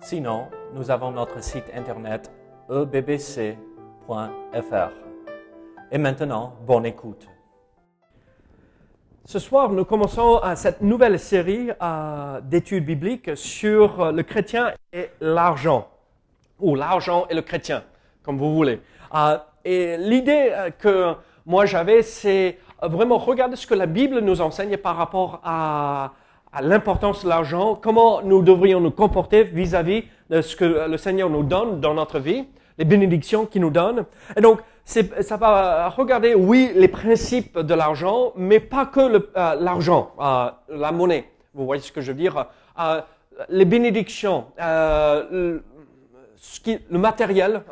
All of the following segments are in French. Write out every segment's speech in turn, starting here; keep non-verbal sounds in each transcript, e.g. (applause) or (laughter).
Sinon, nous avons notre site internet ebbc.fr. Et maintenant, bonne écoute. Ce soir, nous commençons euh, cette nouvelle série euh, d'études bibliques sur euh, le chrétien et l'argent, ou l'argent et le chrétien, comme vous voulez. et l'idée que moi j'avais, c'est vraiment regarder ce que la Bible nous enseigne par rapport à, à l'importance de l'argent, comment nous devrions nous comporter vis-à-vis de ce que le Seigneur nous donne dans notre vie, les bénédictions qu'il nous donne. Et donc, ça va regarder, oui, les principes de l'argent, mais pas que euh, l'argent, euh, la monnaie. Vous voyez ce que je veux dire? Euh, Les bénédictions, le, matériel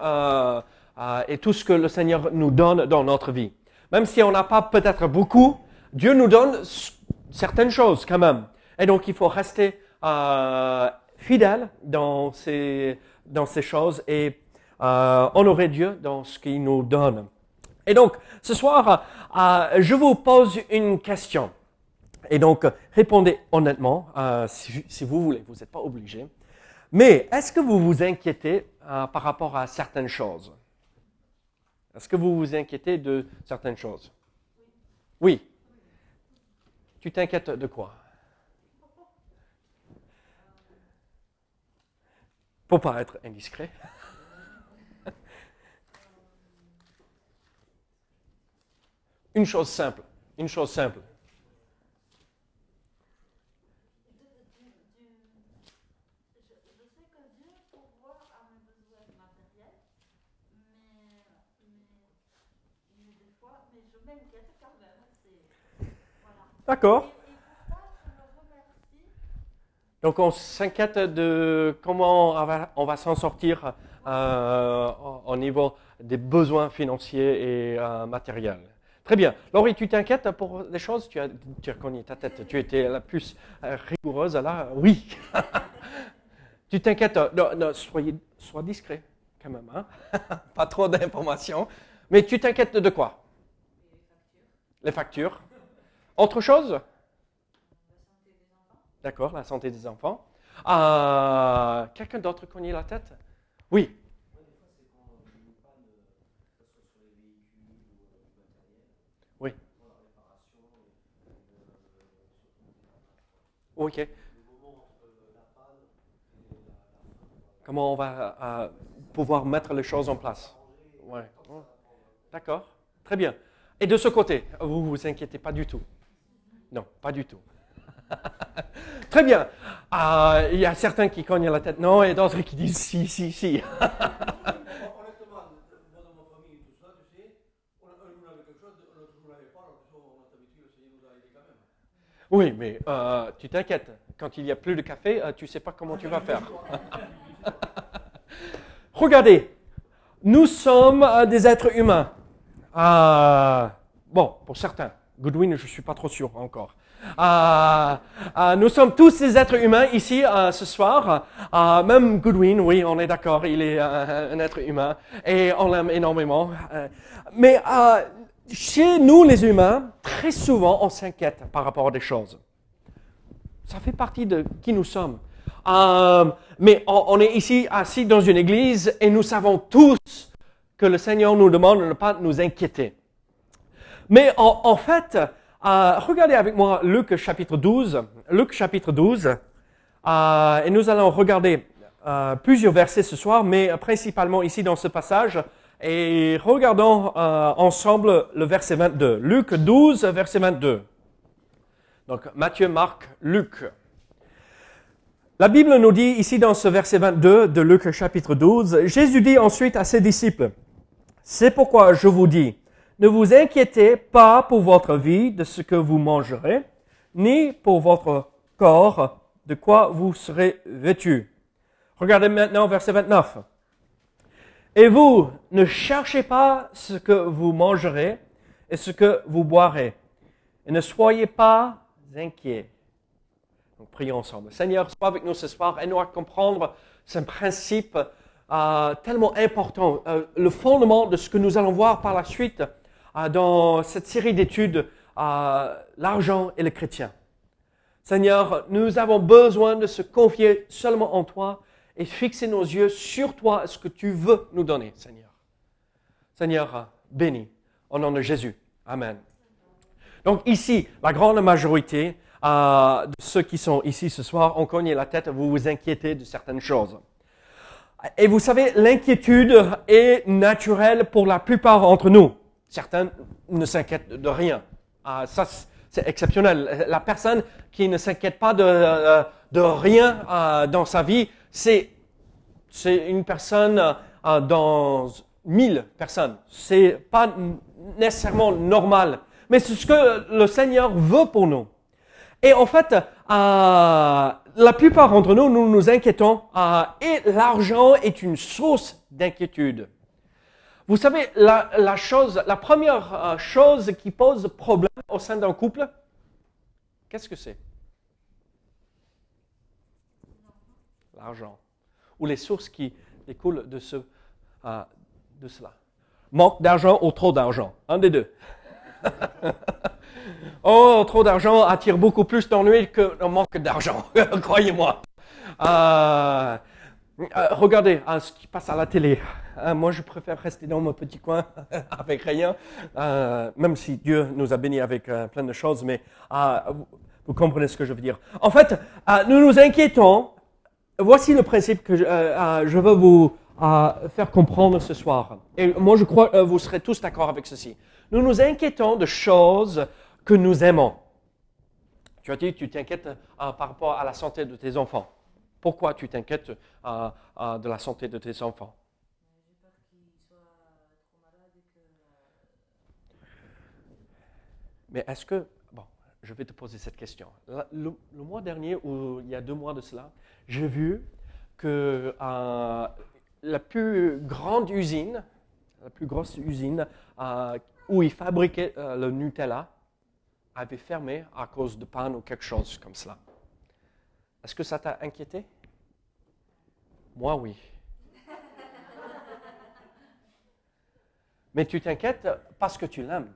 et tout ce que le Seigneur nous donne dans notre vie. Même si on n'a pas peut-être beaucoup, Dieu nous donne certaines choses quand même. Et donc, il faut rester euh, fidèle dans ces, dans ces choses et euh, honorer Dieu dans ce qu'il nous donne. Et donc, ce soir, euh, je vous pose une question. Et donc, répondez honnêtement, si, si, vous voulez, vous n'êtes pas obligé. Mais est-ce que vous vous inquiétez par rapport à certaines choses? Est-ce que vous vous inquiétez de certaines choses? Oui. Tu t'inquiètes de quoi? Pour pas être indiscret. (laughs) une chose simple, une chose simple. D'accord. Donc on s'inquiète de comment on va, s'en sortir euh, au niveau des besoins financiers et euh, matériels. Très bien. Laurie, tu t'inquiètes pour des choses? Tu as, tu as connu ta tête. Tu étais la plus euh, rigoureuse là. Oui. (laughs) tu t'inquiètes? Non, soyez, sois discret quand même. Hein? (laughs) Pas trop d'informations. Mais tu t'inquiètes de quoi? Les factures. Autre chose? D'accord, la santé des enfants. Euh, Quelqu'un d'autre connaît la tête? Oui. Oui. Ok. Comment on va euh, pouvoir mettre les choses en place? Ouais. D'accord. Très bien. Et de ce côté, vous ne vous inquiétez pas du tout? Non, pas du tout. Très bien. Euh, il y a certains qui cognent la tête non et d'autres qui disent si, si, si. Oui, mais euh, tu t'inquiètes. Quand il n'y a plus de café, euh, tu ne sais pas comment tu vas faire. (laughs) Regardez, nous sommes des êtres humains. bon, pour certains. Goodwin, je ne suis pas trop sûr encore. Euh, euh, nous sommes tous des êtres humains ici euh, ce soir. même Goodwin, oui, on est d'accord, il est un être humain et on l'aime énormément. mais chez nous, les humains, très souvent, on s'inquiète par rapport à des choses. Ça fait partie de qui nous sommes. mais on, est ici assis dans une église et nous savons tous que le Seigneur nous demande de ne pas nous inquiéter. Mais en fait, euh, regardez avec moi Luc chapitre 12. Luc chapitre 12. Euh, et nous allons regarder euh, plusieurs versets ce soir, mais principalement ici dans ce passage. Et regardons ensemble le verset 22. Luc 12, verset 22. Donc Matthieu, Marc, Luc. La Bible nous dit ici dans ce verset 22 de Luc chapitre 12, Jésus dit ensuite à ses disciples, C'est pourquoi je vous dis, ne vous inquiétez pas pour votre vie de ce que vous mangerez, ni pour votre corps de quoi vous serez vêtus. Regardez maintenant verset 29. Et vous, ne cherchez pas ce que vous mangerez et ce que vous boirez. Et ne soyez pas inquiets. Donc prions ensemble. Seigneur, sois avec nous ce soir. Aide-nous à comprendre ce principe euh, tellement important, euh, le fondement de ce que nous allons voir par la suite dans cette série d'études, l'argent et le chrétien. Seigneur, nous avons besoin de se confier seulement en toi et fixer nos yeux sur toi, ce que tu veux nous donner, Seigneur. Seigneur, bénis, au nom de Jésus. Amen. Donc ici, la grande majorité de ceux qui sont ici ce soir ont cogné la tête, vous vous inquiétez de certaines choses. Et vous savez, l'inquiétude est naturelle pour la plupart d'entre nous. Certains ne s'inquiètent de rien. Ah, ça, c'est exceptionnel. La personne qui ne s'inquiète pas de, euh, rien euh, dans sa vie, c'est, c'est une personne euh, dans mille personnes. C'est pas nécessairement normal. Mais c'est ce que le Seigneur veut pour nous. Et en fait, la plupart d'entre nous, nous nous inquiétons et l'argent est une source d'inquiétude. Vous savez, la, chose, la première euh, chose qui pose problème au sein d'un couple, qu'est-ce que c'est? L'argent. Ou les sources qui découlent de, ce, euh, cela. Manque d'argent ou trop d'argent. Un des deux. (laughs) oh, trop d'argent attire beaucoup plus d'ennuis qu'un manque d'argent. (laughs) Croyez-moi. Euh, euh, regardez hein, ce qui passe à la télé. Hein, moi, je préfère rester dans mon petit coin (laughs) avec rien, euh, même si Dieu nous a bénis avec euh, plein de choses, mais vous, comprenez ce que je veux dire. En fait, nous nous inquiétons. Voici le principe que je, je veux vous faire comprendre ce soir. Et moi, je crois que vous serez tous d'accord avec ceci. Nous nous inquiétons de choses que nous aimons. Tu as dit, tu t'inquiètes par rapport à la santé de tes enfants. Pourquoi tu t'inquiètes euh, euh, de la santé de tes enfants? Mais est-ce que, bon, je vais te poser cette question. Le, mois dernier, ou il y a deux mois de cela, j'ai vu que euh, la plus grande usine, la plus grosse usine où ils fabriquaient le Nutella, avait fermé à cause de panne ou quelque chose comme cela. Est-ce que ça t'a inquiété? Moi, oui. Mais tu t'inquiètes parce que tu l'aimes.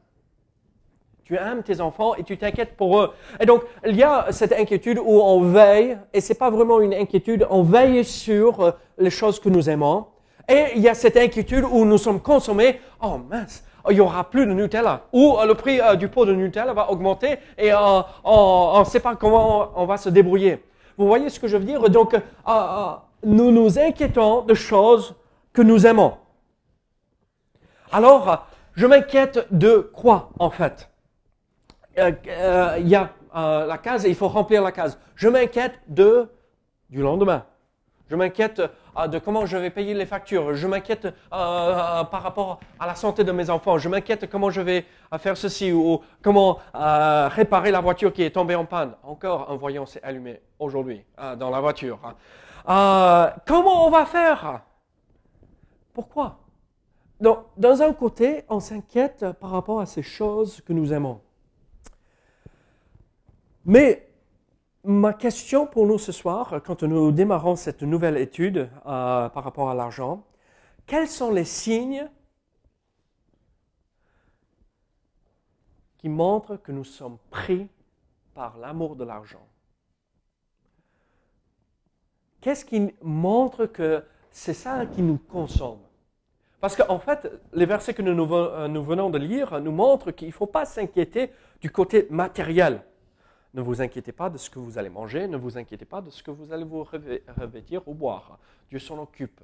Tu aimes tes enfants et tu t'inquiètes pour eux. Et donc, il y a cette inquiétude où on veille, et c'est pas vraiment une inquiétude, on veille sur euh, les choses que nous aimons. Et il y a cette inquiétude où nous sommes consommés. Oh mince, il y aura plus de Nutella. Ou euh, le prix euh, du pot de Nutella va augmenter et on ne sait pas comment on va se débrouiller. Vous voyez ce que je veux dire? Donc, euh, euh, nous nous inquiétons de choses que nous aimons. Alors, je m'inquiète de quoi, en fait? Euh, Il y a la case il faut remplir la case. Je m'inquiète de du lendemain. Je m'inquiète de comment je vais payer les factures. Je m'inquiète par rapport à la santé de mes enfants. Je m'inquiète comment je vais faire ceci ou comment réparer la voiture qui est tombée en panne. Encore un voyant s'est allumé aujourd'hui dans la voiture. Euh, comment on va faire? Pourquoi? Donc, Dans un côté, on s'inquiète par rapport à ces choses que nous aimons. Mais ma question pour nous ce soir, quand nous démarrons cette nouvelle étude euh, par rapport à l'argent, quels sont les signes qui montrent que nous sommes pris par l'amour de l'argent? Qu'est-ce qui montre que c'est ça qui nous consomme? Parce qu'en fait, les versets que nous, euh, nous venons de lire nous montrent qu'il ne faut pas s'inquiéter du côté matériel. Ne vous inquiétez pas de ce que vous allez manger, ne vous inquiétez pas de ce que vous allez vous revêtir ou boire. Dieu s'en occupe.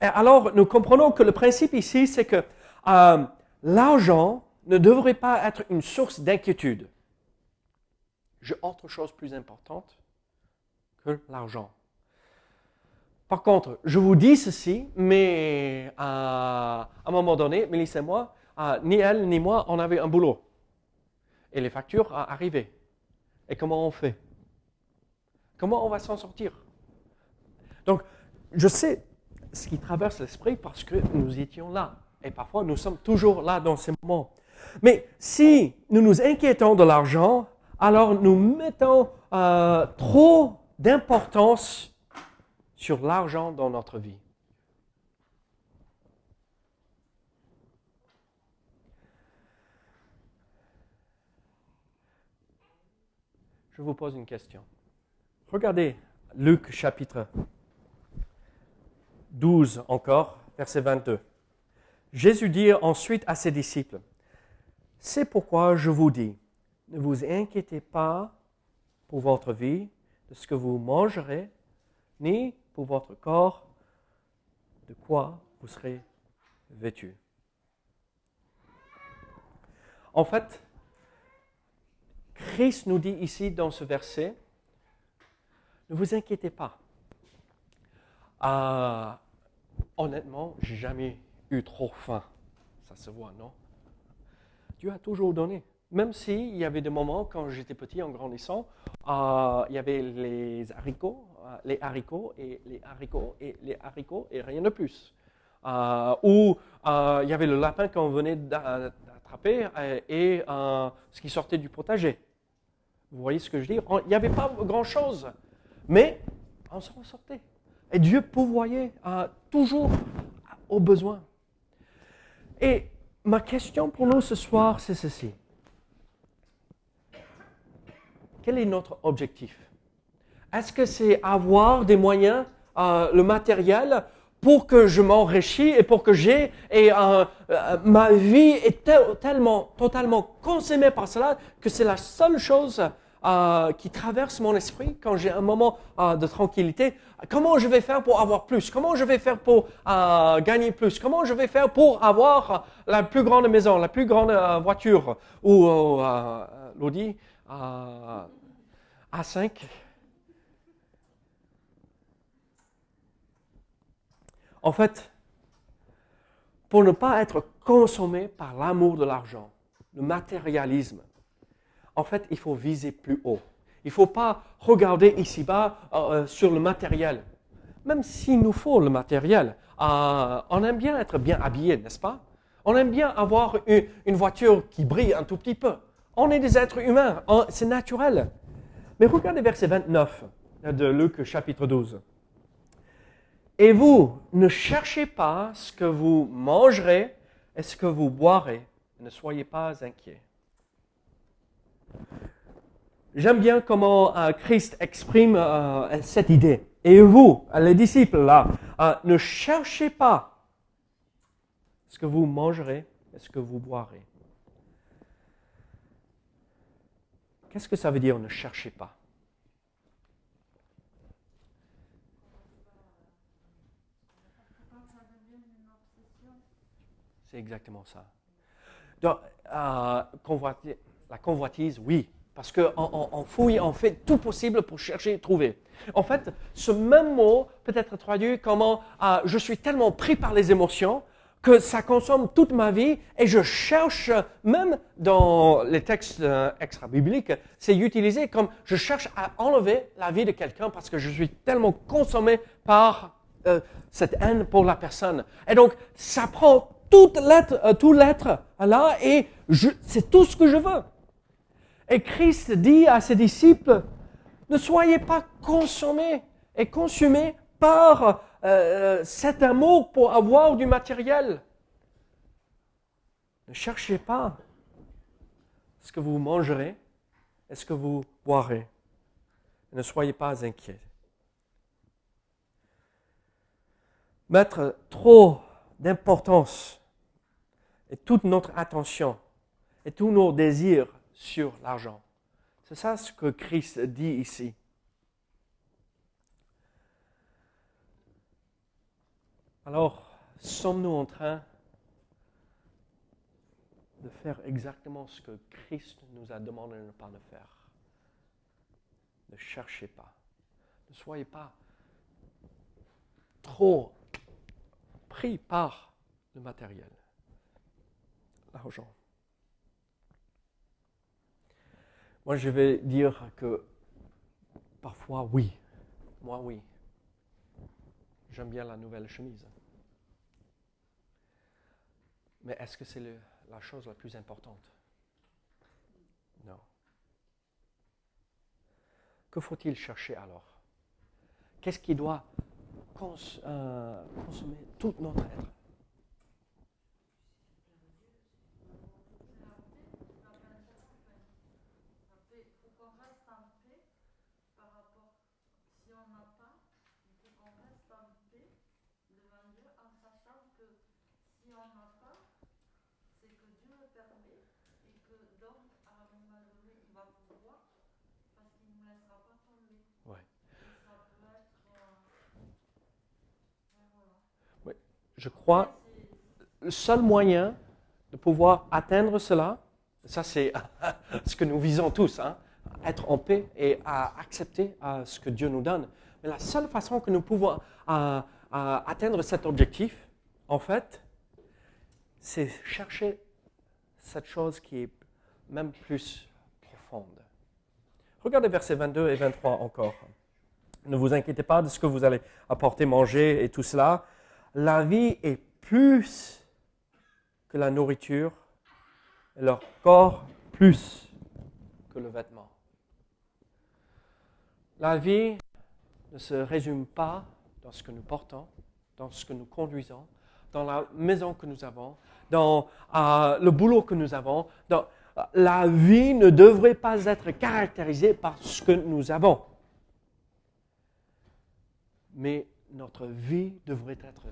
Alors, nous comprenons que le principe ici, c'est que euh, l'argent ne devrait pas être une source d'inquiétude. J'ai autre chose plus importante que l'argent. Par contre, je vous dis ceci, mais à, un moment donné, Mélisse et moi, ni elle ni moi, on avait un boulot. Et les factures arrivaient. Et comment on fait? Comment on va s'en sortir? Donc, je sais ce qui traverse l'esprit parce que nous étions là. Et parfois, nous sommes toujours là dans ces moments. Mais si nous nous inquiétons de l'argent, alors nous mettons euh, trop d'importance sur l'argent dans notre vie. Je vous pose une question. Regardez Luc chapitre 12 encore, verset 22. Jésus dit ensuite à ses disciples, C'est pourquoi je vous dis, ne vous inquiétez pas pour votre vie, de ce que vous mangerez, ni pour votre corps, de quoi vous serez vêtu. En fait, Christ nous dit ici dans ce verset, ne vous inquiétez pas. Euh, honnêtement, j'ai jamais eu trop faim. Ça se voit, non? Dieu a toujours donné. Même s'il y avait des moments, quand j'étais petit, en grandissant, euh, il y avait les haricots, euh, les haricots et les haricots et les haricots et rien de plus. Ou il y avait le lapin qu'on venait d'attraper et ce qui sortait du potager. Vous voyez ce que je dis? Il n'y avait pas grand-chose, mais on s'en sortait. Et Dieu pourvoyait toujours aux besoins. Et ma question pour nous ce soir, c'est ceci. Quel est notre objectif? Est-ce que c'est avoir des moyens, euh, le matériel, pour que je m'enrichisse et pour que j'ai et euh, euh, ma vie est tellement totalement consumée par cela que c'est la seule chose qui traverse mon esprit quand j'ai un moment de tranquillité. Comment je vais faire pour avoir plus? Comment je vais faire pour gagner plus? Comment je vais faire pour avoir la plus grande maison, la plus grande voiture? Ou l'Audi a5. En fait, pour ne pas être consommé par l'amour de l'argent, le matérialisme, en fait, il faut viser plus haut. Il ne faut pas regarder ici-bas euh, sur le matériel. Même s'il nous faut le matériel, euh, on aime bien être bien habillé, n'est-ce pas? On aime bien avoir une, voiture qui brille un tout petit peu. On est des êtres humains, c'est naturel. Mais regardez verset 29 de Luc chapitre 12. Et vous, ne cherchez pas ce que vous mangerez et ce que vous boirez. Ne soyez pas inquiets. J'aime bien comment euh, Christ exprime euh, cette idée. Et vous, les disciples là, euh, ne cherchez pas ce que vous mangerez et ce que vous boirez. Qu'est-ce que ça veut dire ne cherchez pas? C'est exactement ça. Donc, euh, la convoitise, oui, parce qu'en fouille, on fait tout possible pour chercher et trouver. En fait, ce même mot peut être traduit comme euh, je suis tellement pris par les émotions que ça consomme toute ma vie et je cherche, même dans les textes euh, extra-bibliques, c'est utilisé comme je cherche à enlever la vie de quelqu'un parce que je suis tellement consommé par cette haine pour la personne. Et donc, ça prend euh, tout l'être là et c'est tout ce que je veux. Et Christ dit à ses disciples, ne soyez pas consommés et consumés par euh, cet amour pour avoir du matériel. Ne cherchez pas ce que vous mangerez et ce que vous boirez. Ne soyez pas inquiets. Mettre trop d'importance et toute notre attention et tous nos désirs sur l'argent. C'est ça ce que Christ dit ici. Alors, sommes-nous en train de faire exactement ce que Christ nous a demandé de ne pas faire? Ne cherchez pas. Ne soyez pas trop pris par le matériel, l'argent. Moi, je vais dire que parfois, oui. Moi, oui. j'aime bien la nouvelle chemise. Mais est-ce que c'est la chose la plus importante? Non. Que faut-il chercher alors? Qu'est-ce qui doit euh, consommer tout notre être Il faut qu'on reste en paix par rapport, si on n'a pas, il faut qu'on reste en paix devant Dieu en sachant que si on n'a pas, c'est que Dieu le permet et que donc à un moment donné il va pouvoir parce qu'il ne nous laissera pas tomber. Ouais. Et ça peut être. euh, ouais, voilà. Je crois le seul moyen de pouvoir atteindre cela, ça c'est (laughs) ce que nous visons tous, hein, être en paix et accepter euh, ce que Dieu nous donne. Mais la seule façon que nous pouvons euh, euh, atteindre cet objectif, en fait, c'est chercher cette chose qui est même plus profonde. Regardez versets 22 et 23 encore. Ne vous inquiétez pas de ce que vous allez apporter, manger et tout cela. La vie est plus que la nourriture, et leur corps plus que le vêtement. La vie ne se résume pas dans ce que nous portons, dans ce que nous conduisons, dans la maison que nous avons, dans euh, le boulot que nous avons. Euh, la vie ne devrait pas être caractérisée par ce que nous avons. Mais notre vie devrait être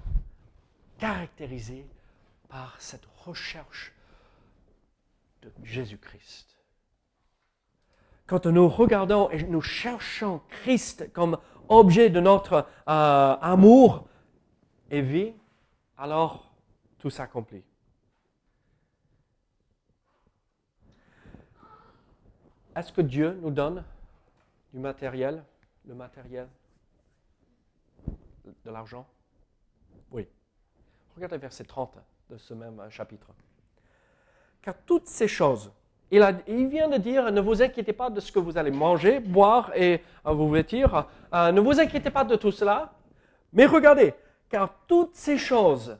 caractérisée par cette recherche de Jésus-Christ. Quand nous regardons et nous cherchons Christ comme objet de notre euh, amour et vie, alors tout s'accomplit. Est-ce que Dieu nous donne du matériel, le matériel, de l'argent? Oui. Regardez verset 30 de ce même euh, chapitre. Car toutes ces choses, il, a- il vient de dire, ne vous inquiétez pas de ce que vous allez manger, boire et euh, vous vêtir, Euh, ne vous inquiétez pas de tout cela, mais regardez, car toutes ces choses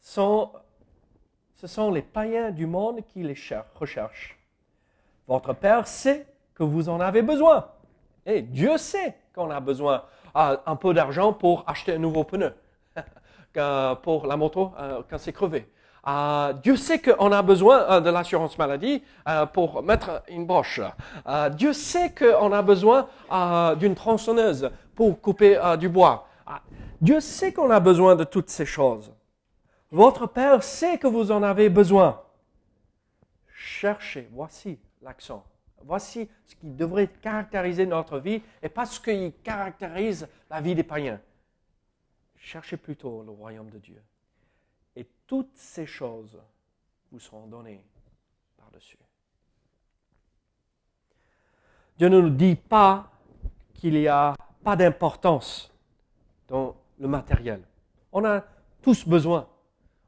sont, ce sont les païens du monde qui les cher- recherchent. Votre Père sait que vous en avez besoin. Et Dieu sait qu'on a besoin un peu d'argent pour acheter un nouveau pneu, (laughs) pour la moto euh, quand c'est crevé. Euh, Dieu sait qu'on a besoin euh, de l'assurance maladie pour mettre une broche. Dieu sait qu'on a besoin d'une tronçonneuse pour couper du bois. Dieu sait qu'on a besoin de toutes ces choses. Votre Père sait que vous en avez besoin. Cherchez, voici l'accent. Voici ce qui devrait caractériser notre vie et pas ce qui caractérise la vie des païens. Cherchez plutôt le royaume de Dieu. Et toutes ces choses vous seront données par-dessus. Dieu ne nous dit pas qu'il n'y a pas d'importance dans le matériel. On a tous besoin.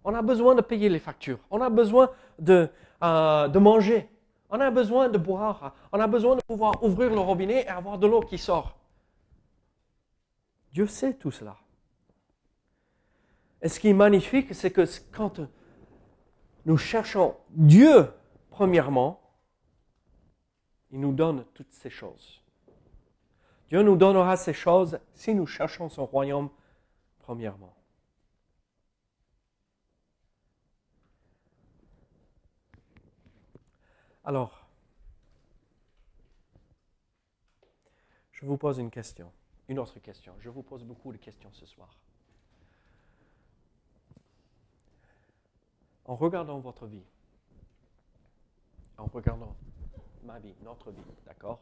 On a besoin de payer les factures. On a besoin de, euh, de manger. On a besoin de boire. On a besoin de pouvoir ouvrir le robinet et avoir de l'eau qui sort. Dieu sait tout cela. Et ce qui est magnifique, c'est que quand nous cherchons Dieu, premièrement, il nous donne toutes ces choses. Dieu nous donnera ces choses si nous cherchons son royaume, premièrement. Alors, je vous pose une question, une autre question. Je vous pose beaucoup de questions ce soir. En regardant votre vie, en regardant ma vie, notre vie, d'accord?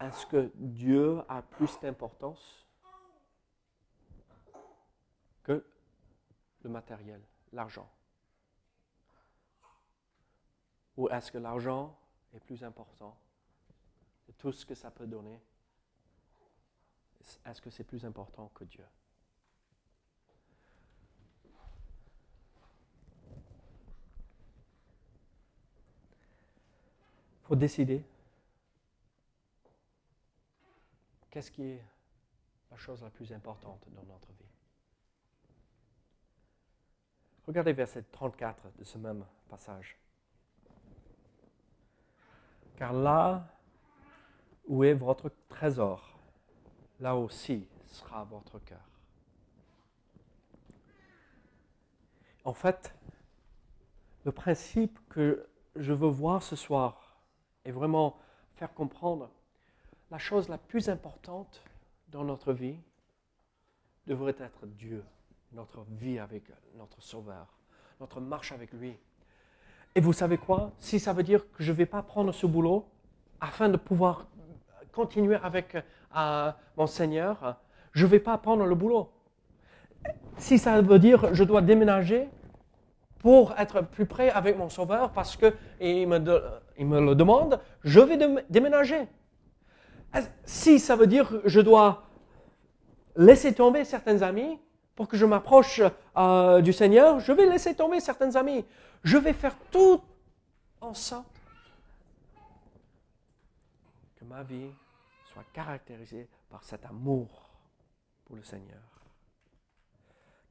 Est-ce que Dieu a plus d'importance que le matériel, l'argent? Ou est-ce que l'argent est plus important et tout ce que ça peut donner? Est-ce que c'est plus important que Dieu? Il faut décider qu'est-ce qui est la chose la plus importante dans notre vie. Regardez verset 34 de ce même passage. Car là où est votre trésor, là aussi sera votre cœur. En fait, le principe que je veux voir ce soir est vraiment faire comprendre la chose la plus importante dans notre vie devrait être Dieu, notre vie avec notre Sauveur, notre marche avec lui. Et vous savez quoi? Si ça veut dire que je ne vais pas prendre ce boulot afin de pouvoir continuer avec euh, mon Seigneur, je ne vais pas prendre le boulot. Si ça veut dire que je dois déménager pour être plus près avec mon Sauveur parce qu'il me, il me le demande, je vais déménager. Si ça veut dire que je dois laisser tomber certains amis pour que je m'approche euh, du Seigneur, je vais laisser tomber certains amis. Je vais faire tout en sorte que ma vie soit caractérisée par cet amour pour le Seigneur.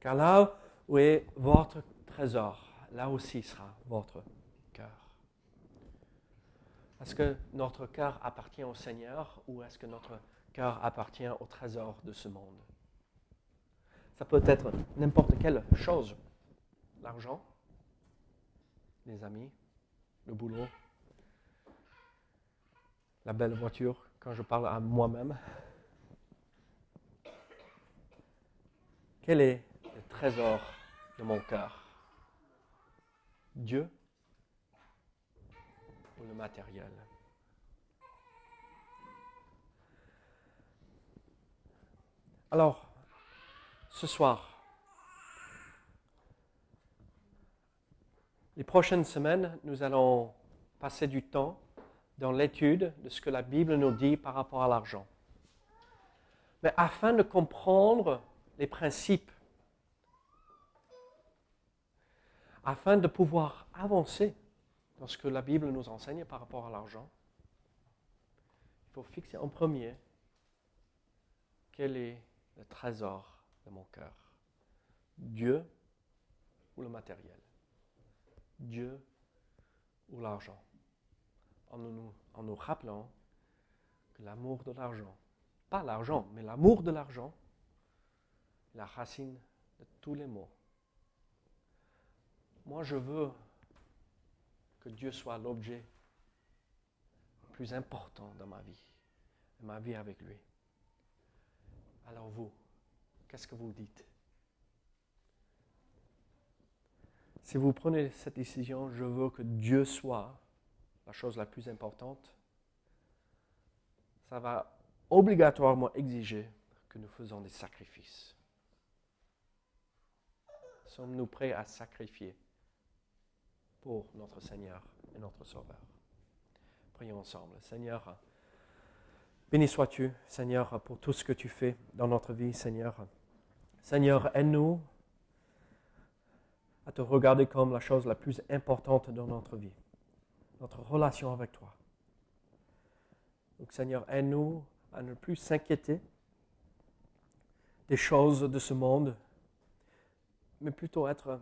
Car là où est votre trésor, là aussi sera votre cœur. Est-ce que notre cœur appartient au Seigneur ou est-ce que notre cœur appartient au trésor de ce monde? Ça peut être n'importe quelle chose. L'argent, les amis, le boulot, la belle voiture, quand je parle à moi-même. Quel est le trésor de mon cœur? Dieu ou le matériel? Alors, ce soir, les prochaines semaines, nous allons passer du temps dans l'étude de ce que la Bible nous dit par rapport à l'argent. Mais afin de comprendre les principes afin de pouvoir avancer dans ce que la Bible nous enseigne par rapport à l'argent, il faut fixer en premier quel est le trésor de mon cœur. Dieu ou le matériel. Dieu ou l'argent. En nous, rappelant que l'amour de l'argent, pas l'argent, mais l'amour de l'argent, la racine de tous les maux moi, je veux que Dieu soit l'objet le plus important dans ma vie, ma vie avec lui. Alors vous, qu'est-ce que vous dites? Si vous prenez cette décision, je veux que Dieu soit la chose la plus importante, ça va obligatoirement exiger que nous faisons des sacrifices. Sommes-nous prêts à sacrifier pour notre Seigneur et notre Sauveur? Prions ensemble. Seigneur, béni sois-tu, Seigneur, pour tout ce que tu fais dans notre vie, Seigneur. Seigneur, aide-nous à te regarder comme la chose la plus importante dans notre vie, notre relation avec toi. Donc, Seigneur, aide-nous à ne plus s'inquiéter des choses de ce monde, mais plutôt être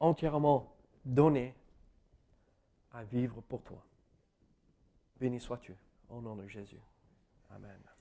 entièrement donné à vivre pour toi. Béni sois-tu, au nom de Jésus. Amen.